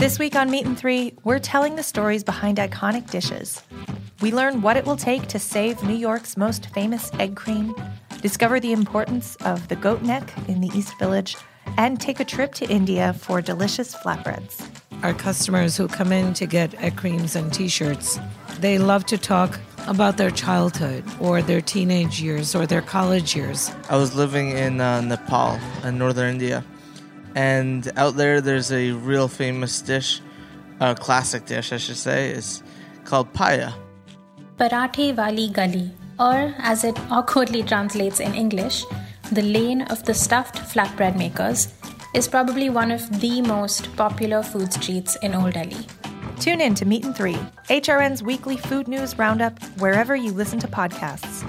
This week on Meat and Three, we're telling the stories behind iconic dishes. We learn what it will take to save New York's most famous egg cream, discover the importance of the goat neck in the East Village, and take a trip to India for delicious flatbreads. Our customers who come in to get egg creams and t shirts, they love to talk about their childhood or their teenage years or their college years. I was living in uh, Nepal, in northern India, and out there there's a real famous dish, a classic dish, I should say, is called paya. Parathe Wali Gali, or as it awkwardly translates in English, the lane of the stuffed flatbread makers, is probably one of the most popular food streets in Old Delhi. Tune in to Meat and Three, HRN's weekly food news roundup, wherever you listen to podcasts.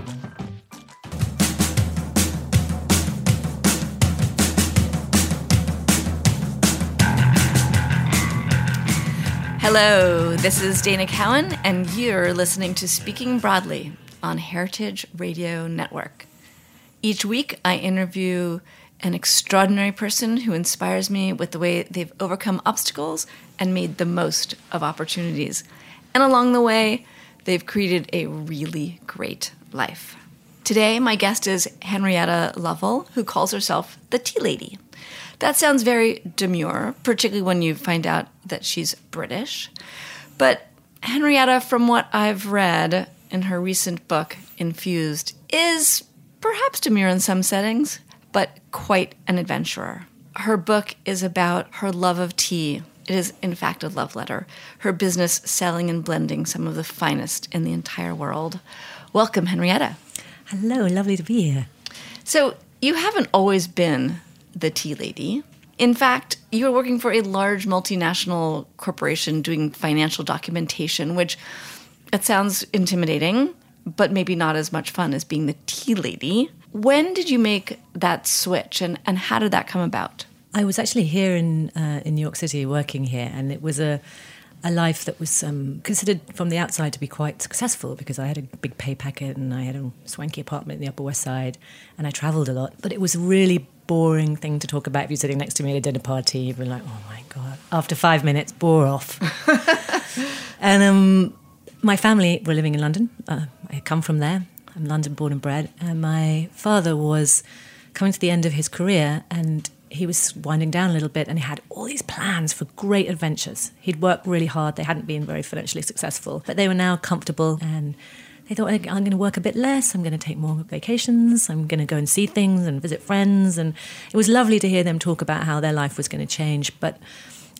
Hello, this is Dana Cowin, and you're listening to Speaking Broadly on Heritage Radio Network. Each week, I interview an extraordinary person who inspires me with the way they've overcome obstacles and made the most of opportunities. And along the way, they've created a really great life. Today, my guest is Henrietta Lovell, who calls herself the Tea Lady. That sounds very demure, particularly when you find out that she's British. But Henrietta, from what I've read in her recent book, Infused, is perhaps demure in some settings, but quite an adventurer. Her book is about her love of tea. It is, in fact, a love letter. Her business selling and blending some of the finest in the entire world. Welcome, Henrietta. Hello, lovely to be here. So, you haven't always been the tea lady. In fact, you were working for a large multinational corporation doing financial documentation, which it sounds intimidating, but maybe not as much fun as being the tea lady. When did you make that switch and, and how did that come about? I was actually here in uh, in New York City working here, and it was a a life that was um, considered from the outside to be quite successful because I had a big pay packet and I had a swanky apartment in the Upper West Side, and I travelled a lot. But it was really boring thing to talk about if you're sitting next to me at a dinner party. You'd be like, "Oh my god!" After five minutes, bore off. and um, my family were living in London. Uh, I come from there. I'm London born and bred. And my father was coming to the end of his career and he was winding down a little bit and he had all these plans for great adventures. He'd worked really hard. They hadn't been very financially successful, but they were now comfortable and they thought, I'm going to work a bit less. I'm going to take more vacations. I'm going to go and see things and visit friends. And it was lovely to hear them talk about how their life was going to change. But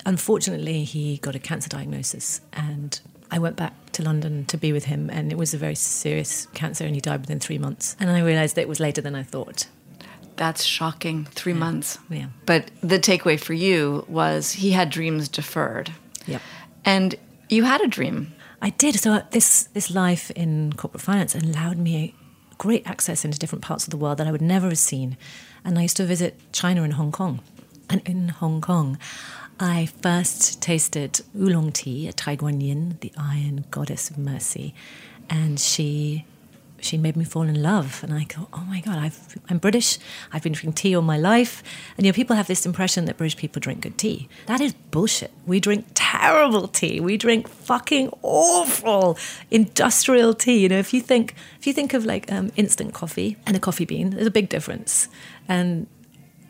unfortunately, he got a cancer diagnosis and I went back to London to be with him, and it was a very serious cancer, and he died within three months. And I realized that it was later than I thought. That's shocking. Three Yeah. months. Yeah. But the takeaway for you was he had dreams deferred. Yep. And you had a dream. I did. So uh, this this life in corporate finance allowed me great access into different parts of the world that I would never have seen. And I used to visit China and Hong Kong. And in Hong Kong, I first tasted oolong tea at Tai Yin, the iron goddess of mercy. And she she made me fall in love. And I thought, oh my God, I've, I'm British. I've been drinking tea all my life. And, you know, people have this impression that British people drink good tea. That is bullshit. We drink terrible tea. We drink fucking awful industrial tea. You know, if you think, if you think of like um, instant coffee and a coffee bean, there's a big difference. And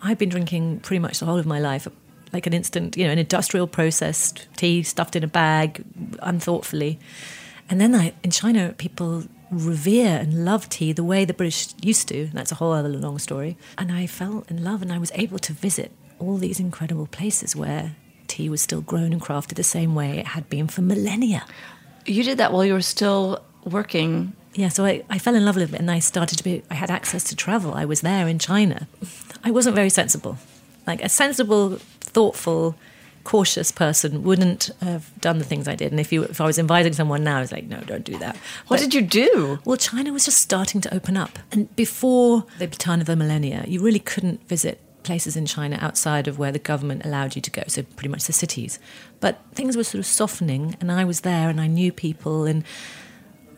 I've been drinking pretty much the whole of my life like an instant, you know, an industrial processed tea stuffed in a bag unthoughtfully. And then I, in China, people revere and love tea the way the British used to. That's a whole other long story. And I fell in love and I was able to visit all these incredible places where tea was still grown and crafted the same way it had been for millennia. You did that while you were still working. Yeah, so I, I fell in love with it and I started to be, I had access to travel. I was there in China. I wasn't very sensible. Like a sensible, thoughtful, cautious person wouldn't have done the things I did. And if you, if I was inviting someone now, I was like, no, don't do that. What but, did you do? Well, China was just starting to open up, and before the turn of the millennia, you really couldn't visit places in China outside of where the government allowed you to go, so pretty much the cities. But things were sort of softening, and I was there, and I knew people, and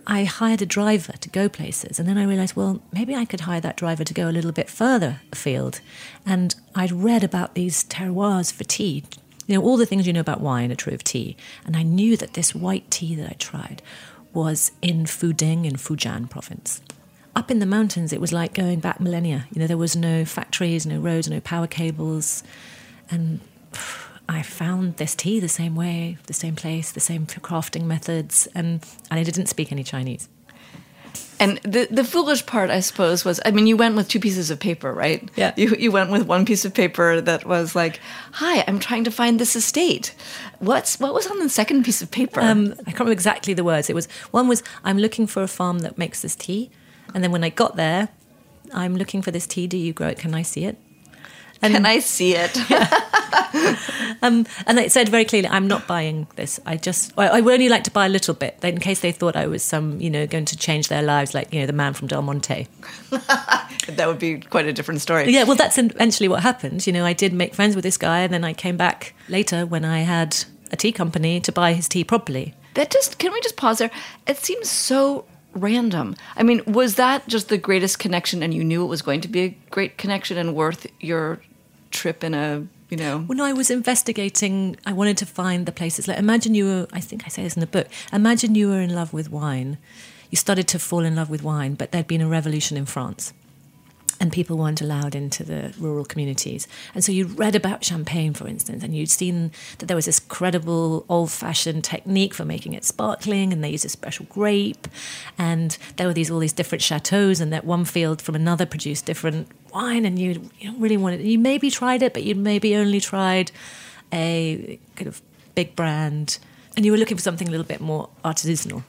I hired a driver to go places. And then I realized, well, maybe I could hire that driver to go a little bit further afield. And I'd read about these terroirs for tea. You know, all the things you know about wine are true of tea. And I knew that this white tea that I tried was in Fuding in Fujian province. Up in the mountains, it was like going back millennia. You know, there was no factories, no roads, no power cables. And I found this tea the same way, the same place, the same crafting methods, and, and I didn't speak any Chinese. And the the foolish part, I suppose, was I mean, you went with two pieces of paper, right? Yeah. You you went with one piece of paper that was like, "Hi, I'm trying to find this estate." What's what was on the second piece of paper? Um, I can't remember exactly the words. It was one was, "I'm looking for a farm that makes this tea," and then when I got there, "I'm looking for this tea. Do you grow it? Can I see it?" And, Can I see it? um, and they said very clearly, I'm not buying this. I just, I would only like to buy a little bit, in case they thought I was some, you know, going to change their lives, like, you know, the man from Del Monte. that would be quite a different story. Yeah, well, that's eventually what happened. You know, I did make friends with this guy, and then I came back later when I had a tea company to buy his tea properly. That just, can we just pause there? It seems so random. I mean, was that just the greatest connection and you knew it was going to be a great connection and worth your trip in a you know. When i was investigating i wanted to find the places. Like imagine you were i think i say this in the book imagine you were in love with wine. You started to fall in love with wine but there'd been a revolution in france and people weren't allowed into the rural communities. And so you'd read about champagne, for instance, and you'd seen that there was this credible old fashioned technique for making it sparkling, and they used a special grape, and there were these all these different chateaus, and that one field from another produced different wine, and you you don't really wanted you maybe tried it, but you'd maybe only tried a kind of big brand, and you were looking for something a little bit more artisanal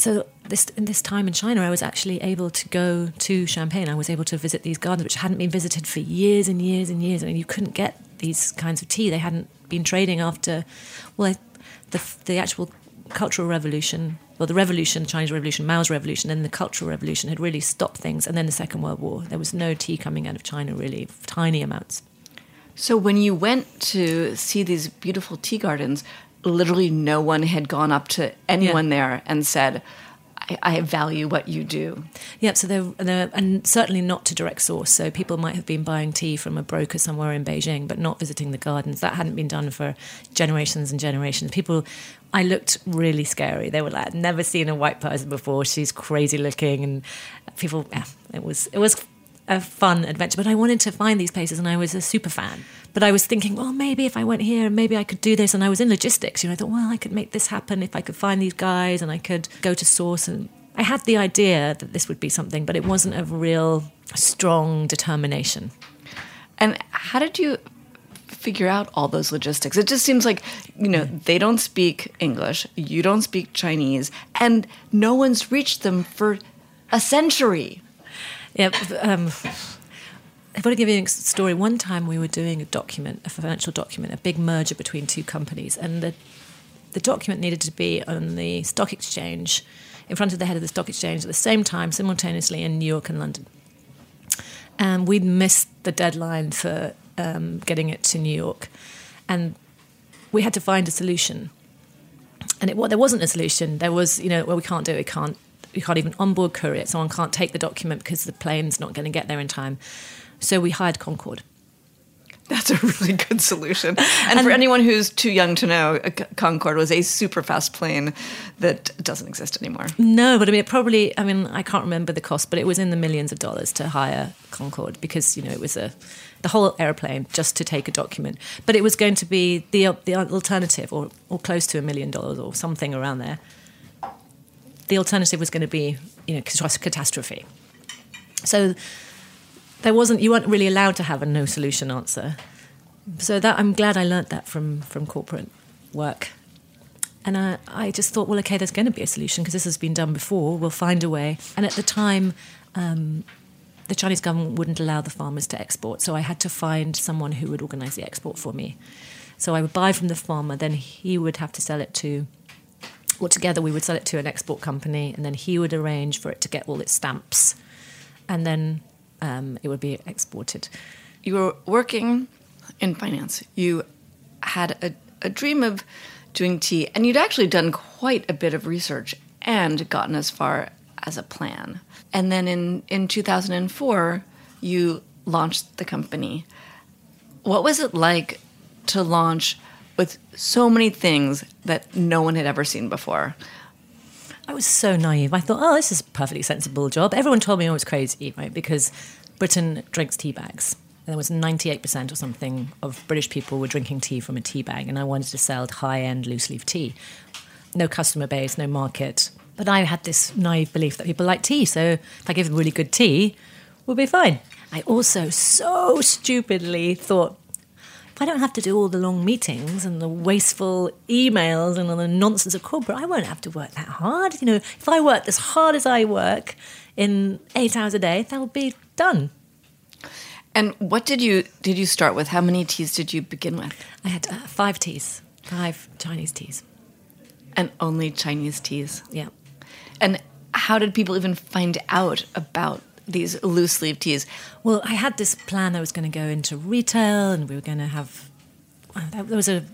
so this in this time in China, I was actually able to go to Champagne. I was able to visit these gardens, which hadn't been visited for years and years and years. I mean, you couldn't get these kinds of tea. They hadn't been trading after, well, the the actual cultural revolution, well, the revolution, Chinese Revolution, Mao's revolution, and the cultural revolution had really stopped things. And then the Second World War, there was no tea coming out of China really, tiny amounts. So when you went to see these beautiful tea gardens, literally no one had gone up to anyone yeah. there and said, I, value what you do. Yep. So they're, they're, and certainly not to direct source. So people might have been buying tea from a broker somewhere in Beijing, but not visiting the gardens. That hadn't been done for generations and generations. People, I looked really scary. They were like, never seen a white person before. She's crazy looking, and people, yeah, it was, it was a fun adventure. But I wanted to find these places, and I was a super fan. But I was thinking, well, maybe if I went here, maybe I could do this. And I was in logistics. You know, I thought, well, I could make this happen if I could find these guys, and I could go to source. And I had the idea that this would be something, but it wasn't a real strong determination. And how did you figure out all those logistics? It just seems like, you know, they don't speak English, you don't speak Chinese, and no one's reached them for a century. Yeah. Um, I've got to give you a story. One time we were doing a document, a financial document, a big merger between two companies, and the the document needed to be on the stock exchange, in front of the head of the stock exchange at the same time, simultaneously in New York and London. And we'd missed the deadline for um, getting it to New York, and we had to find a solution. And it, well, there wasn't a solution. There was, you know, well, we can't do it. We can't you can't even onboard courier. Someone can't take the document because the plane's not going to get there in time. So we hired Concorde. That's a really good solution. And, for anyone who's too young to know, uh, C- Concorde was a super fast plane that doesn't exist anymore. No, but I mean, it probably, I mean, I can't remember the cost, but it was in the millions of dollars to hire Concorde because, you know, it was a, the whole airplane just to take a document. But it was going to be the, the alternative or, or close to a million dollars or something around there. The alternative was going to be, you know, catastrophe. So there wasn't, you weren't really allowed to have a no solution answer. So that, I'm glad I learnt that from, from corporate work. And I, I just thought, well, okay, there's going to be a solution because this has been done before. We'll find a way. And at the time, um, the Chinese government wouldn't allow the farmers to export, so I had to find someone who would organise the export for me. So I would buy from the farmer, then he would have to sell it to, well, together we would sell it to an export company, and then he would arrange for it to get all its stamps, and then um, it would be exported. You were working in finance. You had a, a dream of doing tea, and you'd actually done quite a bit of research and gotten as far as a plan. And then in, in 2004, you launched the company. What was it like to launch with so many things that no one had ever seen before? I was so naive. I thought, oh, this is a perfectly sensible job. Everyone told me oh, I was crazy, right? Because Britain drinks tea bags. And there was 98% or something of British people were drinking tea from a tea bag, and I wanted to sell high end loose leaf tea. No customer base, no market. But I had this naive belief that people like tea, so if I give them really good tea, we'll be fine. I also so stupidly thought if I don't have to do all the long meetings and the wasteful emails and all the nonsense of corporate, I won't have to work that hard. You know, if I worked as hard as I work in eight hours a day, that'll be done. And what did you did you start with? How many teas did you begin with? I had uh, five teas, five Chinese teas, and only Chinese teas. Yeah. And how did people even find out about these loose leaf teas? Well, I had this plan. I was going to go into retail, and we were going to have. There was a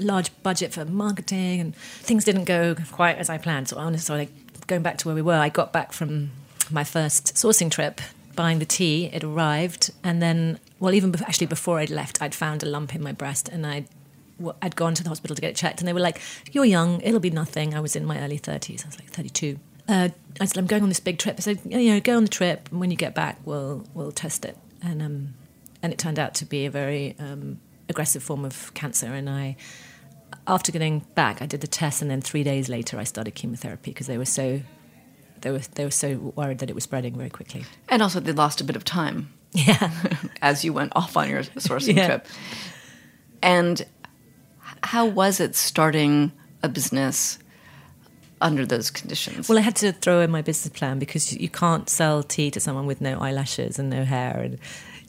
large budget for marketing, and things didn't go quite as I planned. So honestly, like going back to where we were, I got back from my first sourcing trip buying the tea. It arrived, and then, well, even be- actually before I'd left, I'd found a lump in my breast, and I'd I'd gone to the hospital to get it checked, and they were like, "You're young; it'll be nothing." I was in my early thirties. I was like thirty-two. Uh, I said, "I'm going on this big trip." I said, "You know, go on the trip, and when you get back, we'll we'll test it." And um, and it turned out to be a very um, aggressive form of cancer, and I. After getting back, I did the test, and then three days later, I started chemotherapy because they were so they were they were so worried that it was spreading very quickly. And also, they lost a bit of time. Yeah, as you went off on your sourcing Yeah. trip. And how was it starting a business under those conditions? Well, I had to throw in my business plan because you can't sell tea to someone with no eyelashes and no hair. And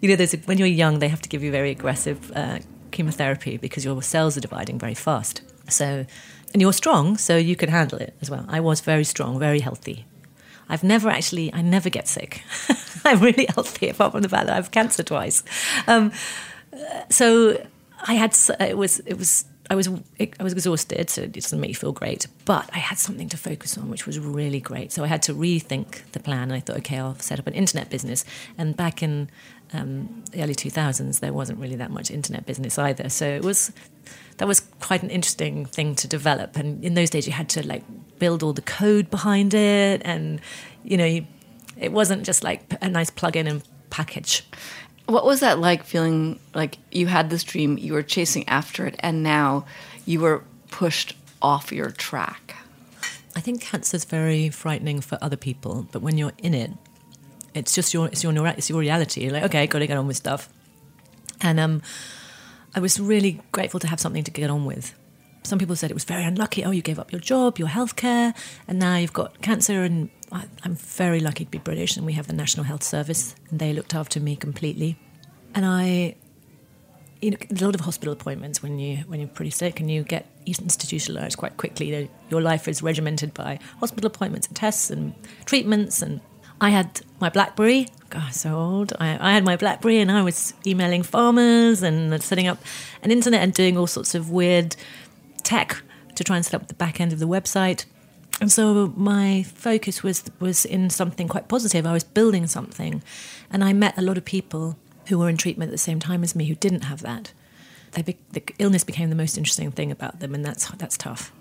you know, there's a, when you're young, they have to give you very aggressive uh, chemotherapy because your cells are dividing very fast. So, and you're strong, so you can handle it as well. I was very strong, very healthy. I've never actually, I never get sick. I'm really healthy, apart from the fact that I have cancer twice. Um, so I had it was it was I was I was exhausted, so it doesn't make you feel great. But I had something to focus on, which was really great. So I had to rethink the plan. And I thought, okay, I'll set up an internet business. And back in um, the early two thousands, there wasn't really that much internet business either. So it was that was quite an interesting thing to develop. And in those days, you had to like build all the code behind it, and you know, you, it wasn't just like a nice plug-in and package. What was that like feeling like you had this dream, you were chasing after it, and now you were pushed off your track? I think cancer's very frightening for other people, but when you're in it, it's just your it's your it's your reality. You're like, okay, got to get on with stuff. And um, I was really grateful to have something to get on with. Some people said it was very unlucky. Oh, you gave up your job, your healthcare, and now you've got cancer. And I, I'm very lucky to be British, and we have the National Health Service, and they looked after me completely. And I, you know, there's a lot of hospital appointments when you when you're pretty sick, and you get institutionalized quite quickly. You know, Your life is regimented by hospital appointments and tests and treatments. And I had my BlackBerry. God, so old. I, I had my BlackBerry, and I was emailing farmers and setting up an internet and doing all sorts of weird tech to try and set up the back end of the website. And so my focus was was in something quite positive. I was building something, and I met a lot of people who were in treatment at the same time as me who didn't have that. Be, the illness became the most interesting thing about them, and that's that's tough.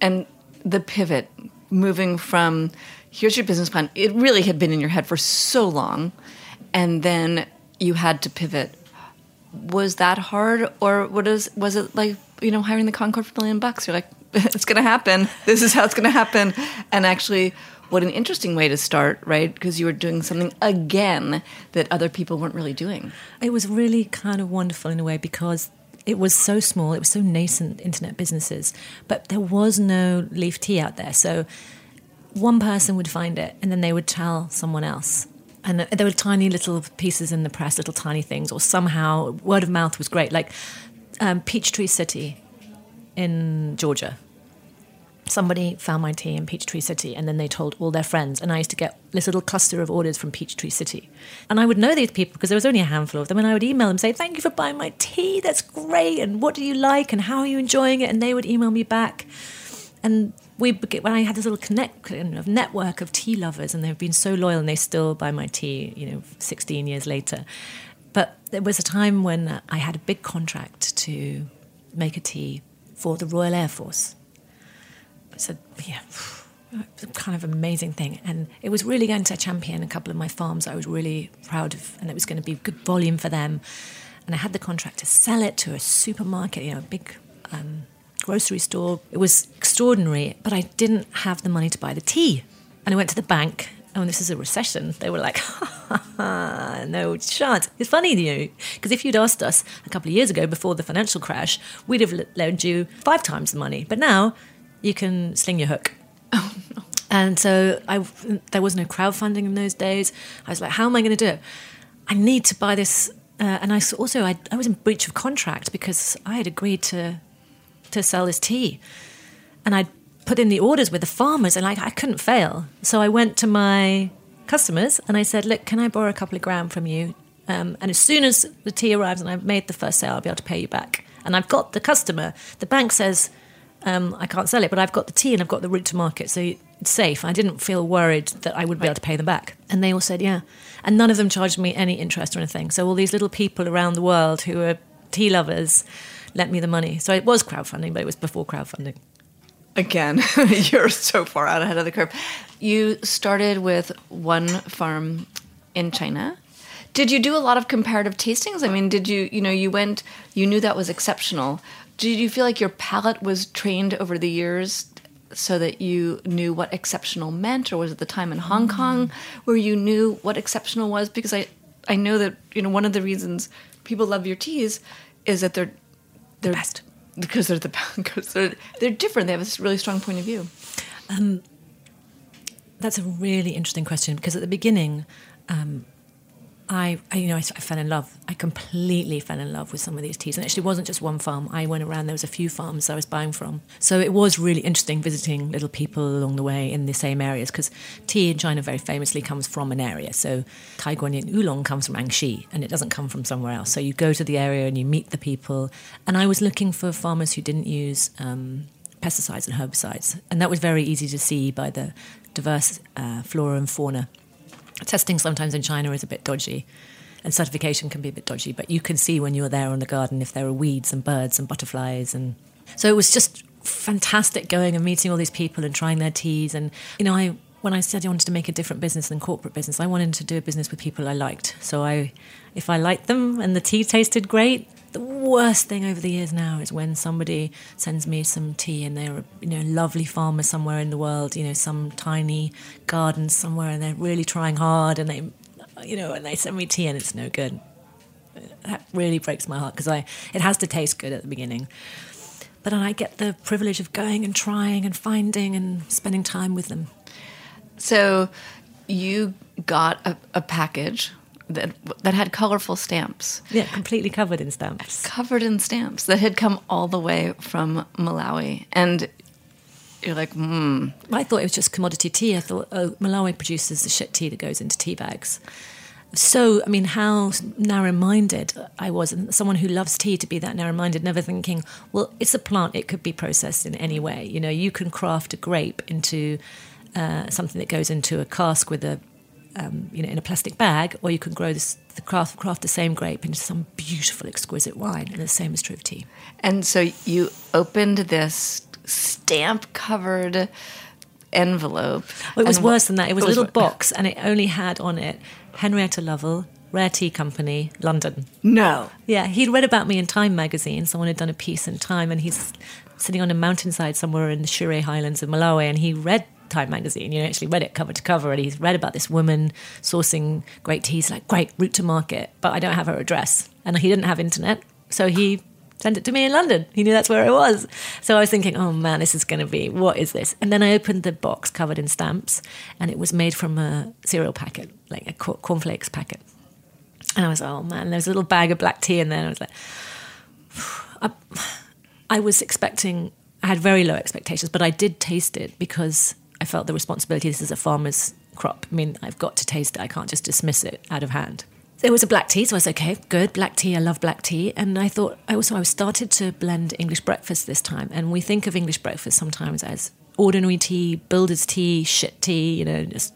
And the pivot, moving from here's your business plan. It really had been in your head for so long, and then you had to pivot. Was that hard, or what is was it like? You know, hiring the Concorde for a million bucks. You're like, it's going to happen. This is how it's going to happen. And actually, what an interesting way to start, right? Because you were doing something again that other people weren't really doing. It was really kind of wonderful in a way because it was so small, it was so nascent internet businesses, but there was no leaf tea out there. So one person would find it and then they would tell someone else. And there were tiny little pieces in the press, little tiny things, or somehow word of mouth was great. Like um, Peachtree City in Georgia. Somebody found my tea in Peachtree City and then they told all their friends. And I used to get this little cluster of orders from Peachtree City. And I would know these people because there was only a handful of them. And I would email them, say, Thank you for buying my tea. That's great. And what do you like? And how are you enjoying it? And they would email me back. And we when I had this little connect of network of tea lovers, and they've been so loyal, and they still buy my tea, you know, 16 years later. But there was a time when I had a big contract to make a tea for the Royal Air Force. Said, yeah, kind of amazing thing. And it was really going to champion a couple of my farms I was really proud of, and it was going to be good volume for them. And I had the contract to sell it to a supermarket, you know, a big um, grocery store. It was extraordinary, but I didn't have the money to buy the tea. And I went to the bank oh, this is a recession, they were like, no chance. It's funny, to you know, because if you'd asked us a couple of years ago before the financial crash, we'd have loaned you five times the money. But now you can sling your hook. Oh, no. And so I, there was no crowdfunding in those days. I was like, how am I going to do it? I need to buy this. Uh, and I also, I, I was in breach of contract because I had agreed to, to sell this tea. And I'd put in the orders with the farmers and like I couldn't fail. So I went to my customers and I said, look, can I borrow a couple of grand from you? Um, and as soon as the tea arrives and I've made the first sale, I'll be able to pay you back. And I've got the customer. The bank says um, I can't sell it, but I've got the tea and I've got the route to market, so it's safe. I didn't feel worried that I would be able to pay them back. And they all said, yeah. And none of them charged me any interest or anything. So all these little people around the world who are tea lovers lent me the money. So it was crowdfunding, but it was before crowdfunding. Again, you're so far out ahead of the curve. You started with one farm in China. Did you do a lot of comparative tastings? I mean, did you, you know, you went, you knew that was exceptional. Did you feel like your palate was trained over the years so that you knew what exceptional meant, or was it the time in Hong mm. Kong where you knew what exceptional was? Because I, I know that you know one of the reasons people love your teas is that they're they're best because they're the because they're they're different. They have a really strong point of view. Um, that's a really interesting question because at the beginning, um, I, I, you know, I, I, fell in love. I completely fell in love with some of these teas, and actually, it wasn't just one farm. I went around. There was a few farms I was buying from, so it was really interesting visiting little people along the way in the same areas because tea in China very famously comes from an area. So Tieguanyin oolong comes from Anxi, and it doesn't come from somewhere else. So you go to the area and you meet the people. And I was looking for farmers who didn't use um, pesticides and herbicides, and that was very easy to see by the diverse uh, flora and fauna testing sometimes in China is a bit dodgy and certification can be a bit dodgy, but you can see when you're there on the garden if there are weeds and birds and butterflies. And so it was just fantastic going and meeting all these people and trying their teas. And, you know, I, when I said I wanted to make a different business than corporate business, I wanted to do a business with people I liked. So I, if I liked them and the tea tasted great, the worst thing over the years now is when somebody sends me some tea and they're you know lovely farmer somewhere in the world you know some tiny garden somewhere and they're really trying hard and they you know and they send me tea and it's no good. That really breaks my heart because i it has to taste good at the beginning. But i get the privilege of going and trying and finding and spending time with them. So you got a, a package that that had colorful stamps. Yeah, completely covered in stamps. Covered in stamps that had come all the way from Malawi, and you're like, hmm. I thought it was just commodity tea. I thought, oh, Malawi produces the shit tea that goes into tea bags. so, I mean, how narrow minded I was, and someone who loves tea to be that narrow minded, never thinking, well, it's a plant, it could be processed in any way. You know, you can craft a grape into uh, something that goes into a cask with a, um, you know, in a plastic bag, or you can grow this, the craft, craft the same grape into some beautiful, exquisite wine. And the same is true of tea. And so you opened this stamp covered envelope. Well, it was worse than that. It was a little box, and it only had on it Henrietta Lovell, Rare Tea Company, London. No. Yeah, he'd read about me in Time magazine. Someone had done a piece in Time, and he's sitting on a mountainside somewhere in the Shire Highlands of Malawi, and he read Time magazine. You know, actually read it cover to cover, and he's read about this woman sourcing great teas. Like, great route to market, but I don't have her address, and he didn't have internet, so he sent it to me in London. He knew that's where it was. So I was thinking, oh man, this is going to be what is this? And then I opened the box covered in stamps, and it was made from a cereal packet, like a cor- cornflakes packet. And I was, oh man, there's a little bag of black tea in there. And I was like, I, I was expecting, I had very low expectations, but I did taste it because I felt the responsibility. This is a farmer's crop. I mean, I've got to taste it. I can't just dismiss it out of hand. There was a black tea, so I was okay, good, black tea. I love black tea, and I thought I also I started to blend English breakfast this time. And we think of English breakfast sometimes as ordinary tea, builder's tea, shit tea, you know, just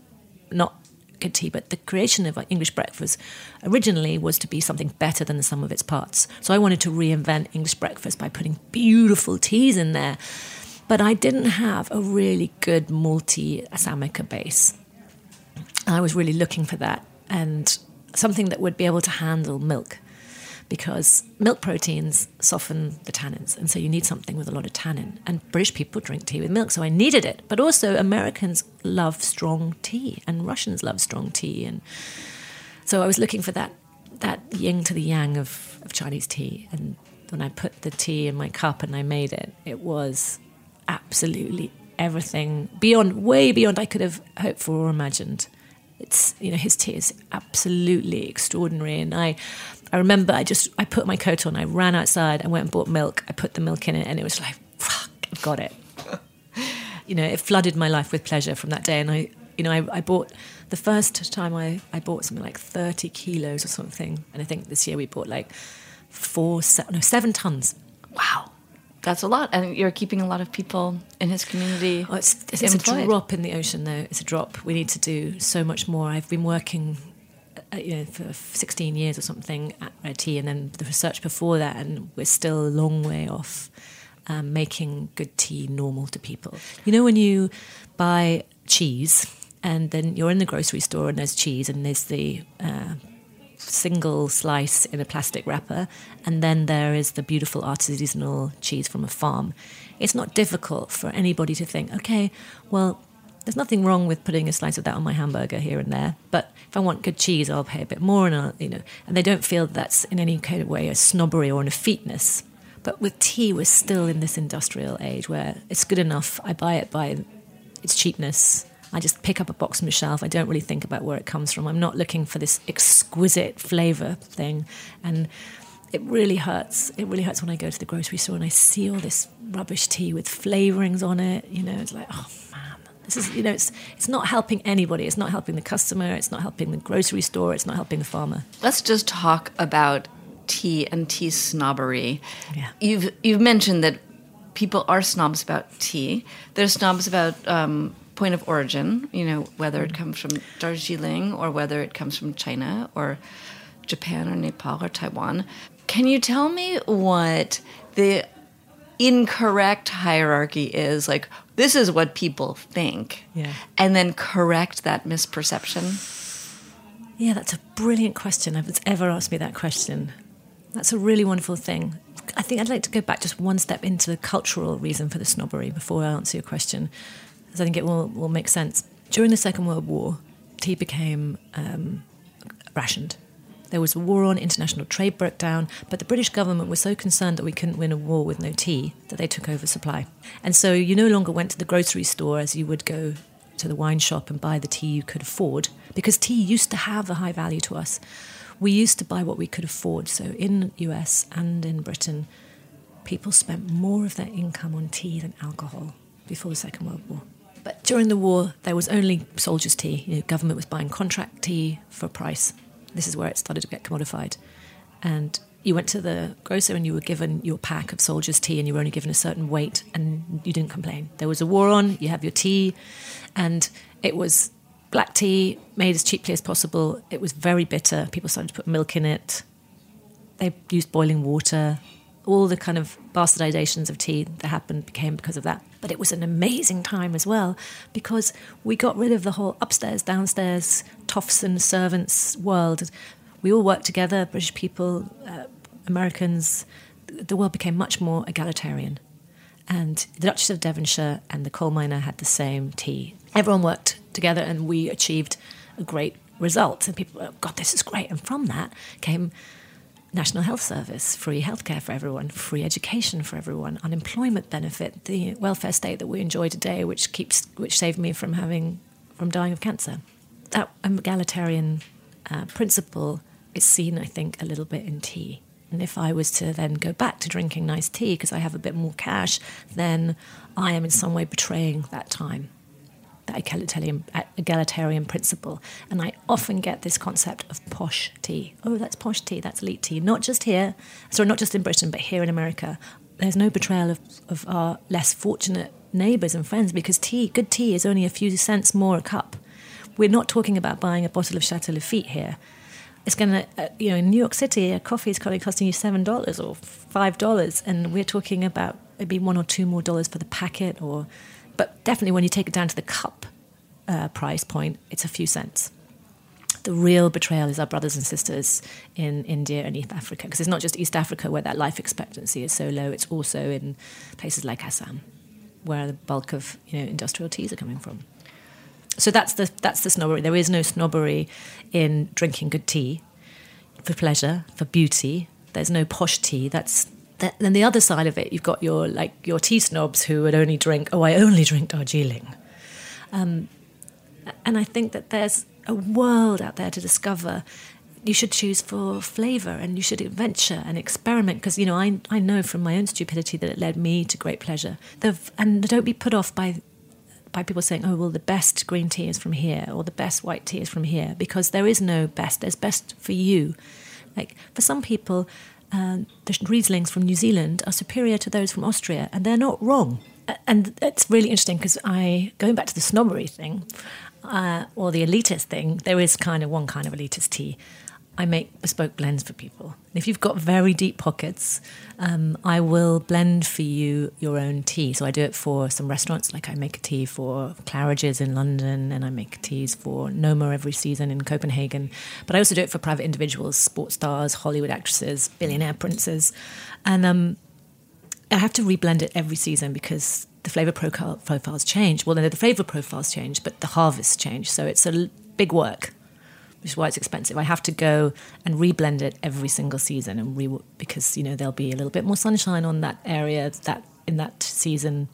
not good tea, but the creation of English breakfast originally was to be something better than the sum of its parts. So I wanted to reinvent English breakfast by putting beautiful teas in there. But I didn't have a really good multi Assamica base. I was really looking for that and something that would be able to handle milk because milk proteins soften the tannins. And so you need something with a lot of tannin. And British people drink tea with milk, so I needed it. But also, Americans love strong tea, and Russians love strong tea. And so I was looking for that, that yin to the yang of, of Chinese tea. And when I put the tea in my cup and I made it, it was absolutely everything beyond, way beyond I could have hoped for or imagined. It's you know his tea is absolutely extraordinary. And i i remember i just i put my coat on i ran outside i went and bought milk i put the milk in it and it was like fuck I've got it. You know it flooded my life with pleasure from that day. And i you know i, I bought the first time I, I bought something like 30 kilos or something. And i think this year we bought like four se- no seven tons. Wow. That's a lot. And you're keeping a lot of people in his community. Oh, it's, it's, it's a drop in the ocean, though. It's a drop. We need to do so much more. I've been working, uh, you know, for 16 years or something at Rare Tea, and then the research before that, and we're still a long way off um, making good tea normal to people. You know, when you buy cheese, and then you're in the grocery store, and there's cheese, and there's the uh, single slice in a plastic wrapper, and then there is the beautiful artisanal cheese from a farm. It's not difficult for anybody to think, okay, well, there's nothing wrong with putting a slice of that on my hamburger here and there, but if I want good cheese, I'll pay a bit more, and I'll, you know, and they don't feel that's in any kind of way a snobbery or an effeteness. But with tea, we're still in this industrial age where it's good enough. I buy it by its cheapness. I just pick up a box from the shelf. I don't really think about where it comes from. I'm not looking for this exquisite flavor thing. And it really hurts. It really hurts when I go to the grocery store and I see all this rubbish tea with flavorings on it. You know, it's like, oh man, this is, you know, it's, it's not helping anybody. It's not helping the customer. It's not helping the grocery store. It's not helping the farmer. Let's just talk about tea and tea snobbery. Yeah. You've you've mentioned that people are snobs about tea. They're snobs about um, point of origin. You know whether it comes from Darjeeling or whether it comes from China or Japan or Nepal or Taiwan. Can you tell me what the incorrect hierarchy is? Like this is what people think, Yeah. and then correct that misperception. Yeah, that's a brilliant question. Nobody's ever asked me that question. That's a really wonderful thing. I think I'd like to go back just one step into the cultural reason for the snobbery before I answer your question, I think it will, will make sense. During the Second World War, tea became um, rationed. There was a war on, international trade broke down, but the British government was so concerned that we couldn't win a war with no tea that they took over supply. And so you no longer went to the grocery store as you would go to the wine shop and buy the tea you could afford, because tea used to have a high value to us. We used to buy what we could afford. So in the US and in Britain, people spent more of their income on tea than alcohol before the Second World War. But during the war, there was only soldiers' tea. You know, government was buying contract tea for a price. This is where it started to get commodified. And you went to the grocer and you were given your pack of soldier's tea and you were only given a certain weight and you didn't complain. There was a war on, you have your tea, and it was black tea made as cheaply as possible. It was very bitter. People started to put milk in it. They used boiling water. All the kind of bastardizations of tea that happened became because of that. But it was an amazing time as well because we got rid of the whole upstairs, downstairs, toffs and servants world. We all worked together, British people, uh, Americans. The world became much more egalitarian. And the Duchess of Devonshire and the coal miner had the same tea. Everyone worked together and we achieved a great result. And people, oh, God, this is great. And from that came National Health Service, free healthcare for everyone, free education for everyone, unemployment benefit, the welfare state that we enjoy today, which keeps which saved me from having from dying of cancer. That egalitarian uh, principle is seen, I think, a little bit in tea. And if I was to then go back to drinking nice tea because I have a bit more cash, then I am in some way betraying that time that egalitarian, egalitarian principle. And I often get this concept of posh tea. Oh, that's posh tea, that's elite tea. Not just here, sorry, not just in Britain, but here in America. There's no betrayal of, of our less fortunate neighbours and friends because tea, good tea, is only a few cents more a cup. We're not talking about buying a bottle of Chateau Lafite here. It's going to, uh, you know, in New York City, a coffee is probably costing you $7 or $5, and we're talking about maybe one or two more dollars for the packet or but definitely when you take it down to the cup uh, price point, it's a few cents. The real betrayal is our brothers and sisters in India and East Africa, because it's not just East Africa where that life expectancy is so low, it's also in places like Assam, where the bulk of you know, industrial teas are coming from. So that's the, that's the snobbery. There is no snobbery in drinking good tea for pleasure, for beauty. There's no posh tea. That's then the other side of it, you've got your like your tea snobs who would only drink. Oh, I only drink Darjeeling. Um, and I think that there's a world out there to discover. You should choose for flavour and you should venture and experiment because, you know, I, I know from my own stupidity that it led me to great pleasure. And don't be put off by by people saying, oh, well, the best green tea is from here or the best white tea is from here because there is no best. There's best for you. Like for some people, the Rieslings from New Zealand are superior to those from Austria, and they're not wrong. And it's really interesting because I, going back to the snobbery thing, uh, or the elitist thing, there is kind of one kind of elitist tea. I make bespoke blends for people. If you've got very deep pockets, um, I will blend for you your own tea. So I do it for some restaurants, like I make a tea for Claridge's in London, and I make teas for Noma every season in Copenhagen. But I also do it for private individuals, sports stars, Hollywood actresses, billionaire princes, and um, I have to reblend it every season because the flavor profiles change. Well, then the flavor profiles change, but the harvests change. So it's a big work, which is why it's expensive. I have to go and reblend it every single season, and re- because you know there'll be a little bit more sunshine on that area that in that season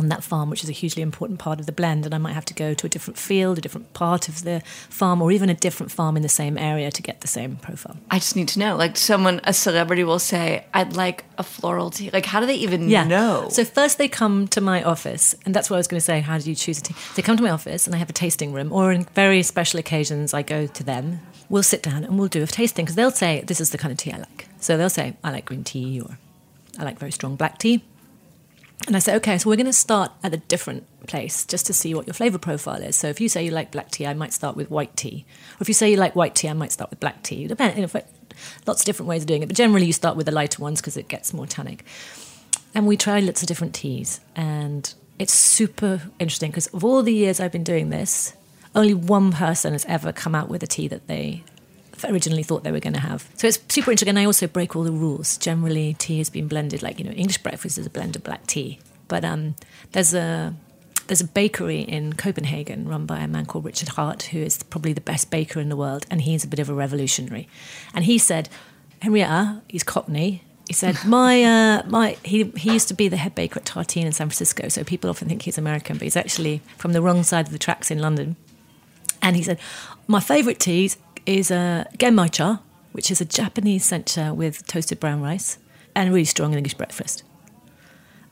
on that farm, which is a hugely important part of the blend. And I might have to go to a different field, a different part of the farm, or even a different farm in the same area to get the same profile. I just need to know. Like someone, a celebrity will say, I'd like a floral tea. Like, how do they even yeah. know? So, first they come to my office, and that's what I was going to say. How do you choose a tea? They come to my office, and I have a tasting room, or in very special occasions, I go to them. We'll sit down and we'll do a tasting because they'll say, This is the kind of tea I like. So, they'll say, I like green tea, or I like very strong black tea and I said, okay, so we're going to start at a different place just to see what your flavor profile is. So if you say you like black tea, I might start with white tea. Or if you say you like white tea, I might start with black tea. Depend, you know, lots of different ways of doing it. But generally, you start with the lighter ones because it gets more tannic. And we try lots of different teas. And it's super interesting because of all the years I've been doing this, only one person has ever come out with a tea that they originally thought they were going to have. So it's super interesting. And I also break all the rules. Generally, tea has been blended, like, you know, English breakfast is a blend of black tea. But um, there's a there's a bakery in Copenhagen run by a man called Richard Hart, who is probably the best baker in the world, and he's a bit of a revolutionary. And he said, Henrietta, he's Cockney. He said, my, uh, my, he, he used to be the head baker at Tartine in San Francisco, so people often think he's American, but he's actually from the wrong side of the tracks in London. And he said, my favourite teas is a genmaicha, which is a Japanese sencha with toasted brown rice and really strong English breakfast.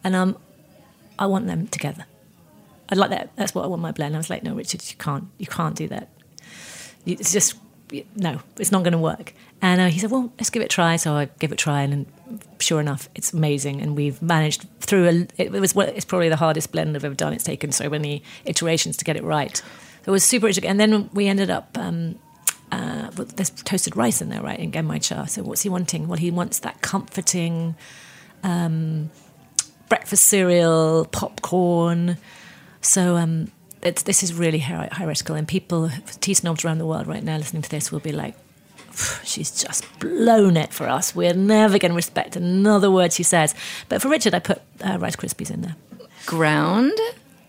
And um, I want them together. I'd like that. That's what I want my blend. I was like, no, Richard, you can't. You can't do that. It's just no, it's not going to work. And uh, he said, well, let's give it a try. So I gave it a try, and, sure enough, it's amazing. And we've managed through a, it was it's probably the hardest blend I've ever done. It's taken so many iterations to get it right. So it was super. And then we ended up. Um, uh, there's toasted rice in there, right? In Genmai cha. So what's he wanting? Well, he wants that comforting um, breakfast cereal, popcorn. So um, this is really heretical, and people, tea snobs around the world right now listening to this will be like, she's just blown it for us. We're never going to respect another word she says. But for Richard, I put uh, Rice Krispies in there. Ground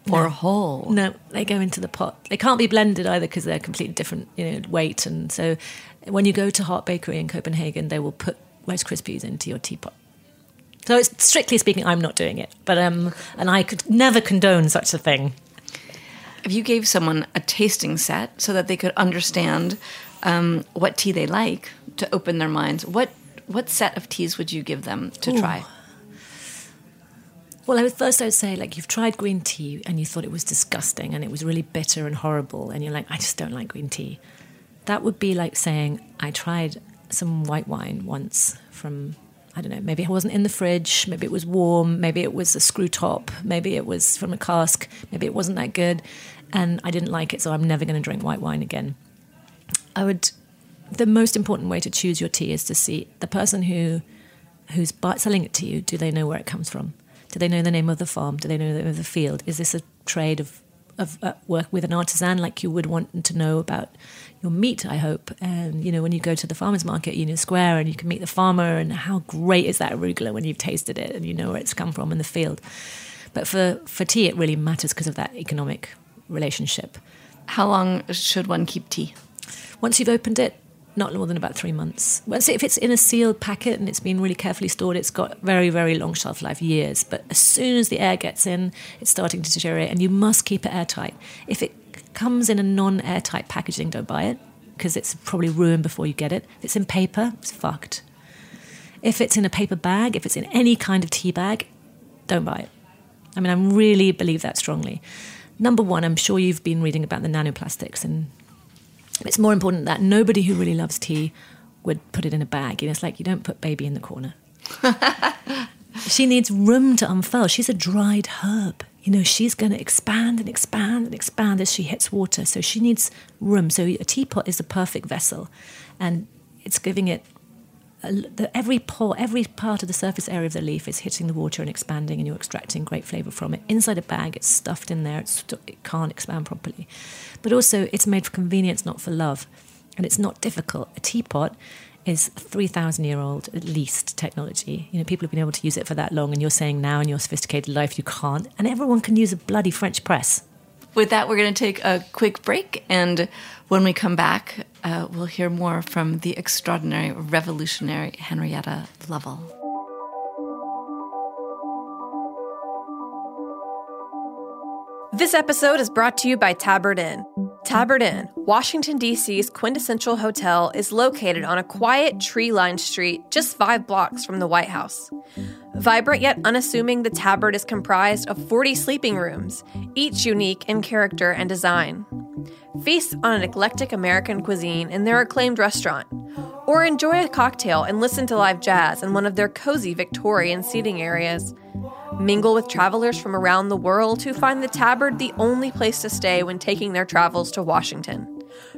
or no. whole? No, they go into the pot. They can't be blended either because they're completely different you know, weight. And so when you go to Hart Bakery in Copenhagen, they will put Rice Krispies into your teapot. So it's strictly speaking, I'm not doing it, but um, and I could never condone such a thing. If you gave someone a tasting set so that they could understand um, what tea they like to open their minds, what what set of teas would you give them to Ooh. try? Well, I would first I would say like you've tried green tea and you thought it was disgusting and it was really bitter and horrible, and you're like, I just don't like green tea. That would be like saying I tried some white wine once from I don't know, maybe it wasn't in the fridge, maybe it was warm, maybe it was a screw top, maybe it was from a cask, maybe it wasn't that good, and I didn't like it, so I'm never going to drink white wine again. I would. The most important way to choose your tea is to see the person who who's selling it to you. Do they know where it comes from? Do they know the name of the farm? Do they know the name of the field? Is this a trade of of uh, work with an artisan like you would want to know about your meat i hope and you know when you go to the farmers market union square and you can meet the farmer and how great is that arugula when you've tasted it and you know where it's come from in the field but for for tea it really matters because of that economic relationship how long should one keep tea once you've opened it not more than about three months. Well, if it's in a sealed packet and it's been really carefully stored, it's got very, very long shelf life, years. But as soon as the air gets in, it's starting to deteriorate, and you must keep it airtight. If it comes in a non-airtight packaging, don't buy it because it's probably ruined before you get it. If it's in paper, it's fucked. If it's in a paper bag, if it's in any kind of tea bag, don't buy it. I mean, I really believe that strongly. Number one, I'm sure you've been reading about the nanoplastics and it's more important that nobody who really loves tea would put it in a bag. You know, it's like you don't put baby in the corner. she needs room to unfurl. She's a dried herb. You know, she's going to expand and expand and expand as she hits water. So she needs room. So a teapot is a perfect vessel, and it's giving it the, every pore, every part of the surface area of the leaf is hitting the water and expanding, and you're extracting great flavor from it. Inside a bag, it's stuffed in there; it can't expand properly. But also, it's made for convenience, not for love, and it's not difficult. A teapot is 3,000 year old at least technology. You know, people have been able to use it for that long, and you're saying now in your sophisticated life you can't, and everyone can use a bloody French press. With that, we're going to take a quick break, and when we come back, uh, we'll hear more from the extraordinary, revolutionary Henrietta Lovell. This episode is brought to you by Tabard Inn. Tabard Inn, Washington, D.C.'s quintessential hotel, is located on a quiet, tree lined street just five blocks from the White House. Vibrant yet unassuming, the Tabard is comprised of 40 sleeping rooms, each unique in character and design. Feast on an eclectic American cuisine in their acclaimed restaurant, or enjoy a cocktail and listen to live jazz in one of their cozy Victorian seating areas. Mingle with travelers from around the world who find the Tabard the only place to stay when taking their travels to Washington.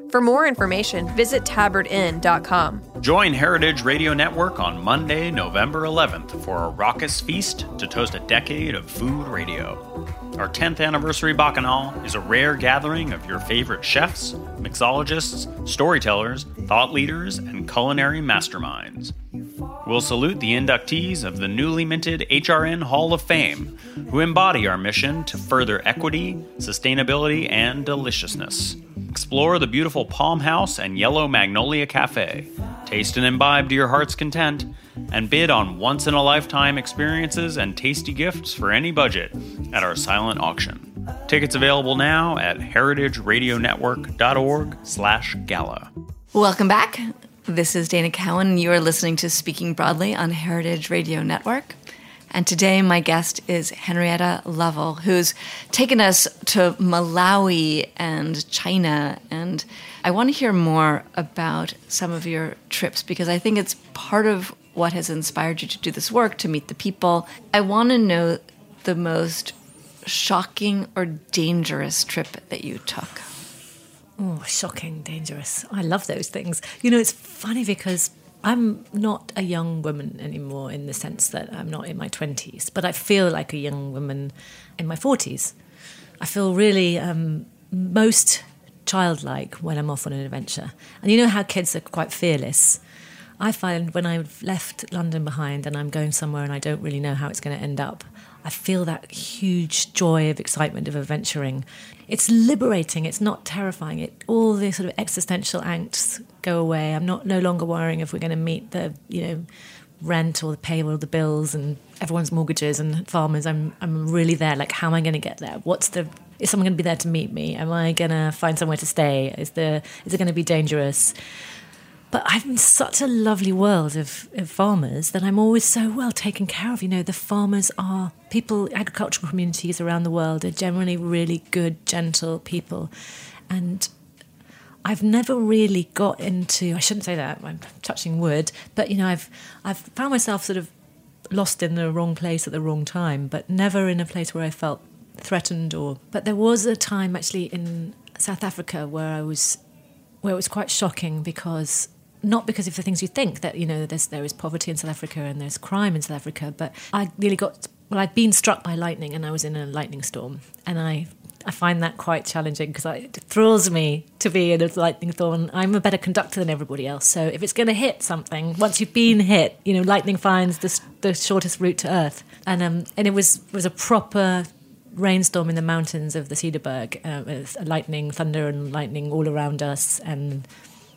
For more information, visit tabardinn.com. Join Heritage Radio Network on Monday, November 11th for a raucous feast to toast a decade of food radio. Our 10th anniversary Bacchanal is a rare gathering of your favorite chefs, mixologists, storytellers, thought leaders, and culinary masterminds. We'll salute the inductees of the newly minted HRN Hall of Fame, who embody our mission to further equity, sustainability, and deliciousness. Explore the beautiful Palm House and Yellow Magnolia Cafe, taste and imbibe to your heart's content, and bid on once in a lifetime experiences and tasty gifts for any budget at our silent auction. Tickets available now at heritageradionetwork.org/gala. Welcome back. This is Dana Cowin, you are listening to Speaking Broadly on Heritage Radio Network. And today, my guest is Henrietta Lovell, who's taken us to Malawi and China. And I want to hear more about some of your trips because I think it's part of what has inspired you to do this work, to meet the people. I want to know the most shocking or dangerous trip that you took. Oh, shocking, dangerous. I love those things. You know, it's funny because I'm not a young woman anymore in the sense that I'm not in my 20s, but I feel like a young woman in my 40s. I feel really um, most childlike when I'm off on an adventure. And you know how kids are quite fearless. I find when I've left London behind and I'm going somewhere and I don't really know how it's going to end up, I feel that huge joy of excitement of adventuring. It's liberating. It's not terrifying. It all the sort of existential angst go away. I'm not no longer worrying if we're going to meet the you know rent or the pay or the bills and everyone's mortgages and farmers. I'm I'm really there. Like, how am I going to get there? What's the is someone going to be there to meet me? Am I going to find somewhere to stay? Is the is it going to be dangerous? But I'm in such a lovely world of, of, farmers that I'm always so well taken care of. You know, the farmers are people, agricultural communities around the world are generally really good, gentle people. And I've never really got into, I shouldn't say that, I'm touching wood, but you know, I've, I've found myself sort of lost in the wrong place at the wrong time, but never in a place where I felt threatened or. But there was a time actually in South Africa where I was, where it was quite shocking because not because of the things you think that you know there's there is poverty in South Africa and there's crime in South Africa, but I nearly got well. I'd been struck by lightning and I was in a lightning storm, and I I find that quite challenging because it thrills me to be in a lightning storm. I'm a better conductor than everybody else, so if it's going to hit something, once you've been hit, you know, lightning finds the, the shortest route to Earth, and um and it was was a proper rainstorm in the mountains of the Cederberg, uh, with lightning, thunder, and lightning all around us, and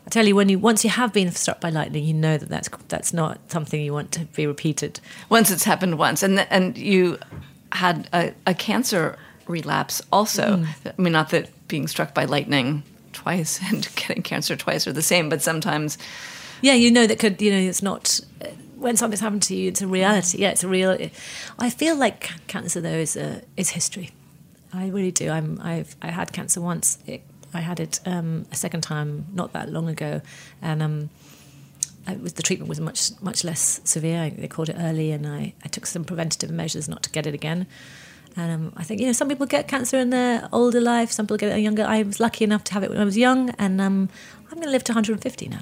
I tell you, when you once you have been struck by lightning, you know that that's that's not something you want to be repeated. Once it's happened once, and and you had a, a cancer relapse also. Mm. I mean, not that being struck by lightning twice and getting cancer twice are the same, but sometimes, yeah, you know that could you know it's not when something's happened to you, it's a reality. Yeah, it's a real. I feel like cancer though is a, is history. I really do. I'm I've I had cancer once. It I had it um, a second time not that long ago, and um, was, the treatment was much much less severe. They called it early, and I, I took some preventative measures not to get it again. And um, I think you know some people get cancer in their older life, some people get it younger. I was lucky enough to have it when I was young, and um, I'm going to live to 150 now.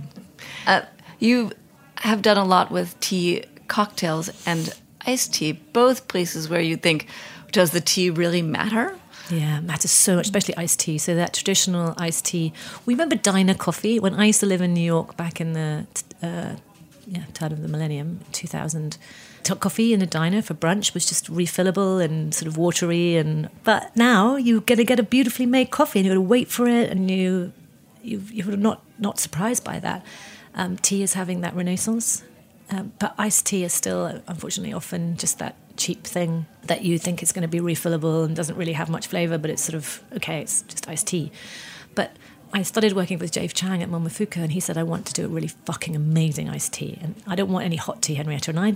Uh, you have done a lot with tea cocktails and iced tea, both places where you think, does the tea really matter? Yeah, matters so much, especially iced tea. So that traditional iced tea. We remember diner coffee when I used to live in New York back in the uh, yeah, turn of the millennium, 2000. Top Coffee in a diner for brunch was just refillable and sort of watery, and but now you're going to get a beautifully made coffee, and you're going to wait for it, and you you you're not not surprised by that. Um, tea is having that renaissance, um, but iced tea is still, unfortunately, often just that cheap thing that you think is going to be refillable and doesn't really have much flavor, but it's sort of okay, it's just iced tea. But I started working with Dave Chang at Momofuku, and he said I want to do a really fucking amazing iced tea, and I don't want any hot tea, Henrietta. And I,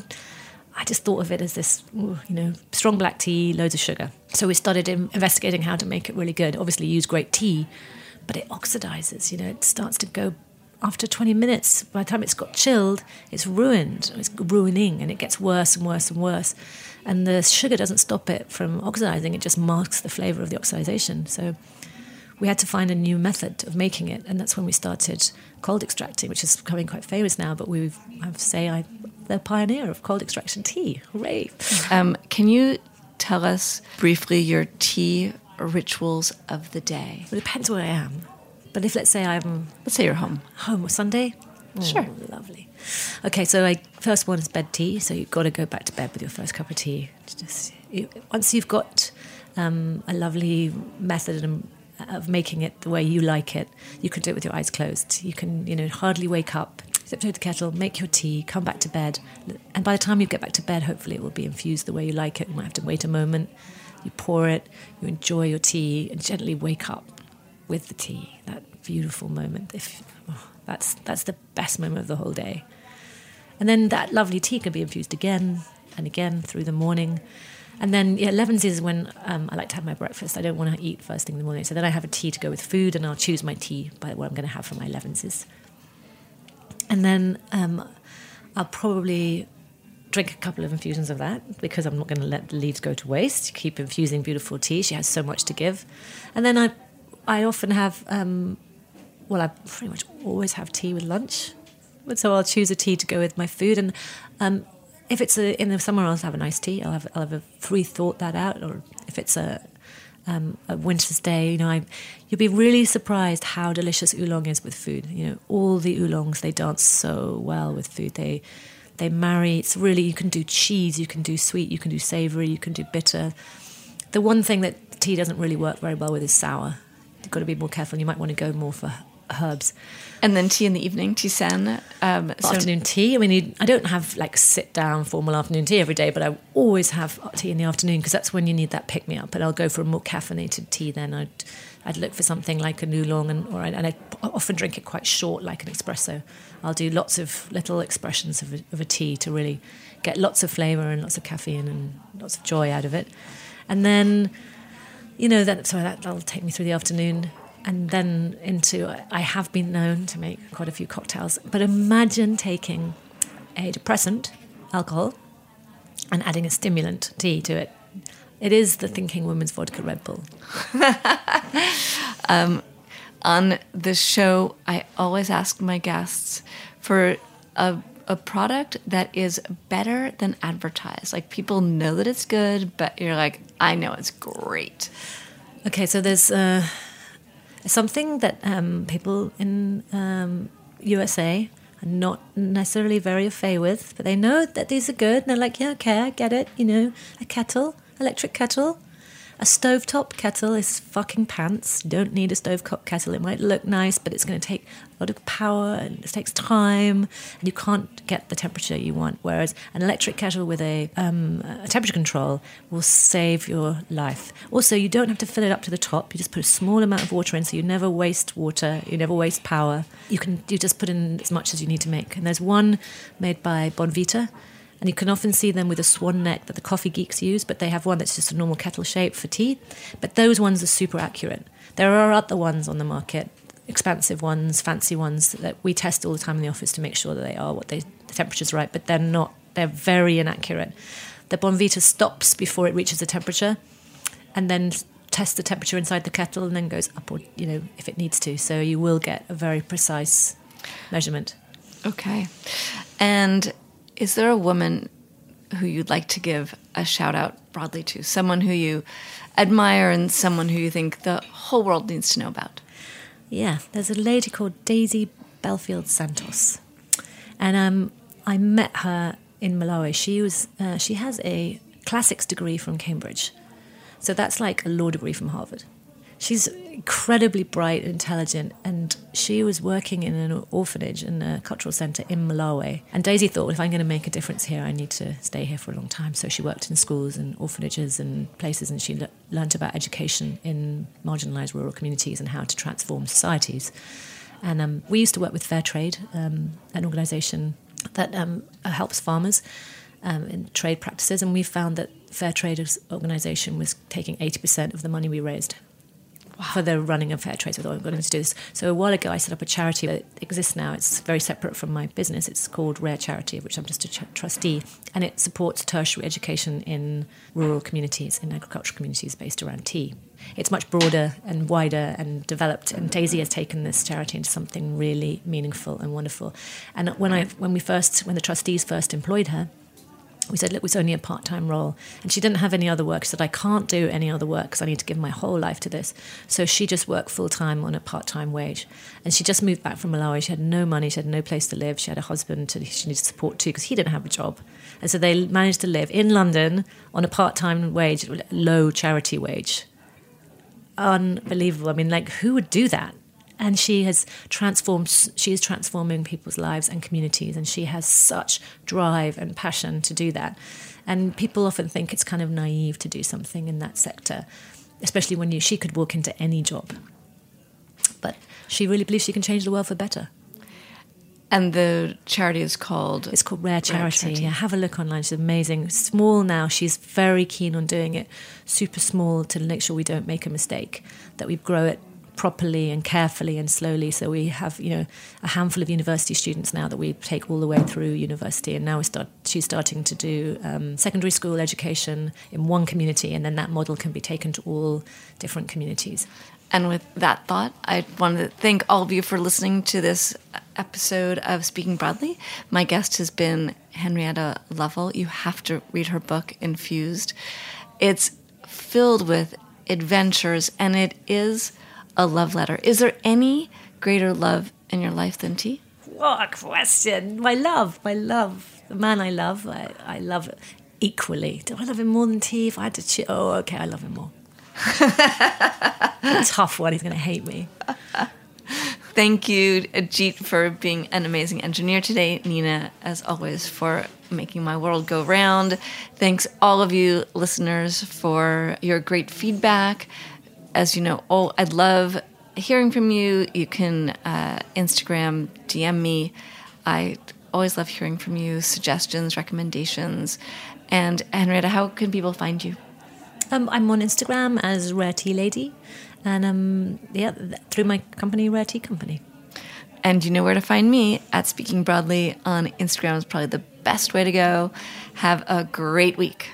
I just thought of it as this, you know, strong black tea, loads of sugar. So we started investigating how to make it really good. Obviously, use great tea, but it oxidizes. You know, it starts to go after 20 minutes, by the time it's got chilled, it's ruined. It's ruining, and it gets worse and worse and worse. And the sugar doesn't stop it from oxidizing, it just masks the flavor of the oxidation. So we had to find a new method of making it, and that's when we started cold extracting, which is becoming quite famous now. But we've, I have to say, I'm the pioneer of cold extraction tea. Hooray! Um, can you tell us briefly your tea rituals of the day? It depends where I am. But if let's say I'm let's say you're home, home Sunday, oh, sure, lovely. Okay, so I first one is bed tea. So you've got to go back to bed with your first cup of tea. Just you, once you've got um, a lovely method of making it the way you like it, you can do it with your eyes closed. You can you know hardly wake up. Step to the kettle, make your tea, come back to bed, and by the time you get back to bed, hopefully it will be infused the way you like it. You might have to wait a moment. You pour it, you enjoy your tea, and gently wake up with the tea, that beautiful moment. If oh, that's that's the best moment of the whole day. And then that lovely tea can be infused again and again through the morning. And then yeah, 11s is when um, I like to have my breakfast. I don't want to eat first thing in the morning. So then I have a tea to go with food, and I'll choose my tea by what I'm going to have for my 11s. And then um, I'll probably drink a couple of infusions of that because I'm not going to let the leaves go to waste. Keep infusing beautiful tea. She has so much to give. And then I, I often have, um, well, I pretty much always have tea with lunch. So I'll choose a tea to go with my food. And um, if it's a, in the summer, I'll have a nice tea. I'll have, I'll have a free thought that out. Or if it's a, um, a winter's day, you know, I, you'll be really surprised how delicious oolong is with food. You know, all the oolongs they dance so well with food. They they marry. It's really you can do cheese, you can do sweet, you can do savoury, you can do bitter. The one thing that tea doesn't really work very well with is sour. You've got to be more careful. You might want to go more for herbs. And then tea in the evening, tisane. Um, so afternoon tea. I mean, you, I don't have like sit down formal afternoon tea every day, but I always have tea in the afternoon because that's when you need that pick me up. And I'll go for a more caffeinated tea. Then I'd I'd look for something like a oolong, and or I, and I often drink it quite short, like an espresso. I'll do lots of little expressions of a, of a tea to really get lots of flavour and lots of caffeine and lots of joy out of it. And then, you know, that so that, that'll take me through the afternoon and then into I have been known to make quite a few cocktails. But imagine taking a depressant, alcohol, and adding a stimulant, tea, to it. It is the thinking woman's vodka Red Bull. um, on the show, I always ask my guests for a, a product that is better than advertised. Like people know that it's good, but you're like, I know it's great. Okay, so there's. Uh, something that um, people in um, USA are not necessarily very au with, but they know that these are good, and they're like, yeah, okay, I get it. You know, a kettle, electric kettle, a stovetop kettle is fucking pants. Don't need a stovetop kettle. It might look nice, but it's going to take a lot of power and it takes time, and you can't get the temperature you want. Whereas an electric kettle with a, um, a temperature control will save your life. Also, you don't have to fill it up to the top. You just put a small amount of water in, so you never waste water. You never waste power. You can you just put in as much as you need to make. And there's one made by Bonavita and you can often see them with a swan neck that the coffee geeks use, but they have one that's just a normal kettle shape for tea. But those ones are super accurate. There are other ones on the market, expansive ones, fancy ones that we test all the time in the office to make sure that they are what they, the temperature's right, but they're not. They're very inaccurate. The Bonavita stops before it reaches the temperature, and then tests the temperature inside the kettle, and then goes up, or you know, if it needs to. So you will get a very precise measurement. Okay, and is there a woman who you'd like to give a shout out broadly to? Someone who you admire and someone who you think the whole world needs to know about? Yeah, there's a lady called Daisy Belfield Santos. And um, I met her in Malawi. She was uh, she has a classics degree from Cambridge. So that's like a law degree from Harvard. She's incredibly bright, and intelligent, and she was working in an orphanage in a cultural centre in Malawi. And Daisy thought, if I'm going to make a difference here, I need to stay here for a long time. So she worked in schools and orphanages and places, and she le- learned about education in marginalised rural communities and how to transform societies. And um, we used to work with Fair Trade, um, an organisation that um, helps farmers um, in trade practices, and we found that Fair Trade's organisation was taking 80% of the money we raised wow. for the running of fair trade. So I thought I'm going to do this. So a while ago, I set up a charity that exists now. It's very separate from my business. It's called Rare Charity, of which I'm just a ch- trustee, and it supports tertiary education in rural communities, in agricultural communities based around tea. It's much broader and wider and developed. And Daisy has taken this charity into something really meaningful and wonderful. And when I, when we first, when the trustees first employed her, we said, look, it's only a part time role. And she didn't have any other work. She said, I can't do any other work because I need to give my whole life to this. So she just worked full time on a part time wage. And she just moved back from Malawi. She had no money. She had no place to live. She had a husband to, she needed support too because he didn't have a job. And so they managed to live in London on a part time wage, low charity wage. Unbelievable. I mean, like, who would do that? And she has transformed she is transforming people's lives and communities and she has such drive and passion to do that and people often think it's kind of naive to do something in that sector especially when you she could walk into any job but she really believes she can change the world for better And the charity is called It's called Rare Charity. Yeah, have a look online. She's amazing. Small now. She's very keen on doing it super small to make sure we don't make a mistake, that we grow it properly and carefully and slowly. So we have, you know, a handful of university students now that we take all the way through university, and now we start. She's starting to do um, secondary school education in one community, and then that model can be taken to all different communities. And with that thought, I want to thank all of you for listening to this episode of Speaking Broadly. My guest has been Henrietta Lovell. You have to read her book, Infused. It's filled with adventures and it is a love letter. Is there any greater love in your life than tea? What a question. My love, my love. The man I love, I, I love it equally. Do I love him more than tea? If I had to choose, oh, okay, I love him more. tough one. He's going to hate me. Thank you, Ajit, for being an amazing engineer today. Nina, as always, for making my world go round. Thanks, all of you listeners, for your great feedback. As you know, oh, I'd love hearing from you. You can uh, Instagram, DM me. I always love hearing from you, suggestions, recommendations. And Henrietta, how can people find you? Um, I'm on Instagram as Rare Tea Lady, and um, yeah, through my company, Rare Tea Company. And you know where to find me at Speaking Broadly on Instagram is probably the best way to go. Have a great week.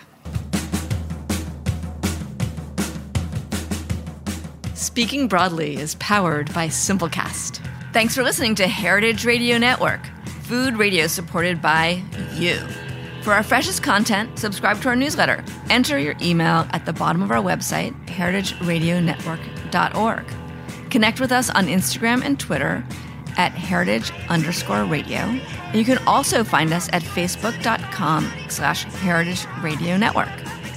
Speaking Broadly is powered by Simplecast. Thanks for listening to Heritage Radio Network, food radio supported by you. For our freshest content, subscribe to our newsletter. Enter your email at the bottom of our website, heritageradionetwork.org. Connect with us on Instagram and Twitter at heritage underscore radio. And you can also find us at facebook.com slash heritage radio network.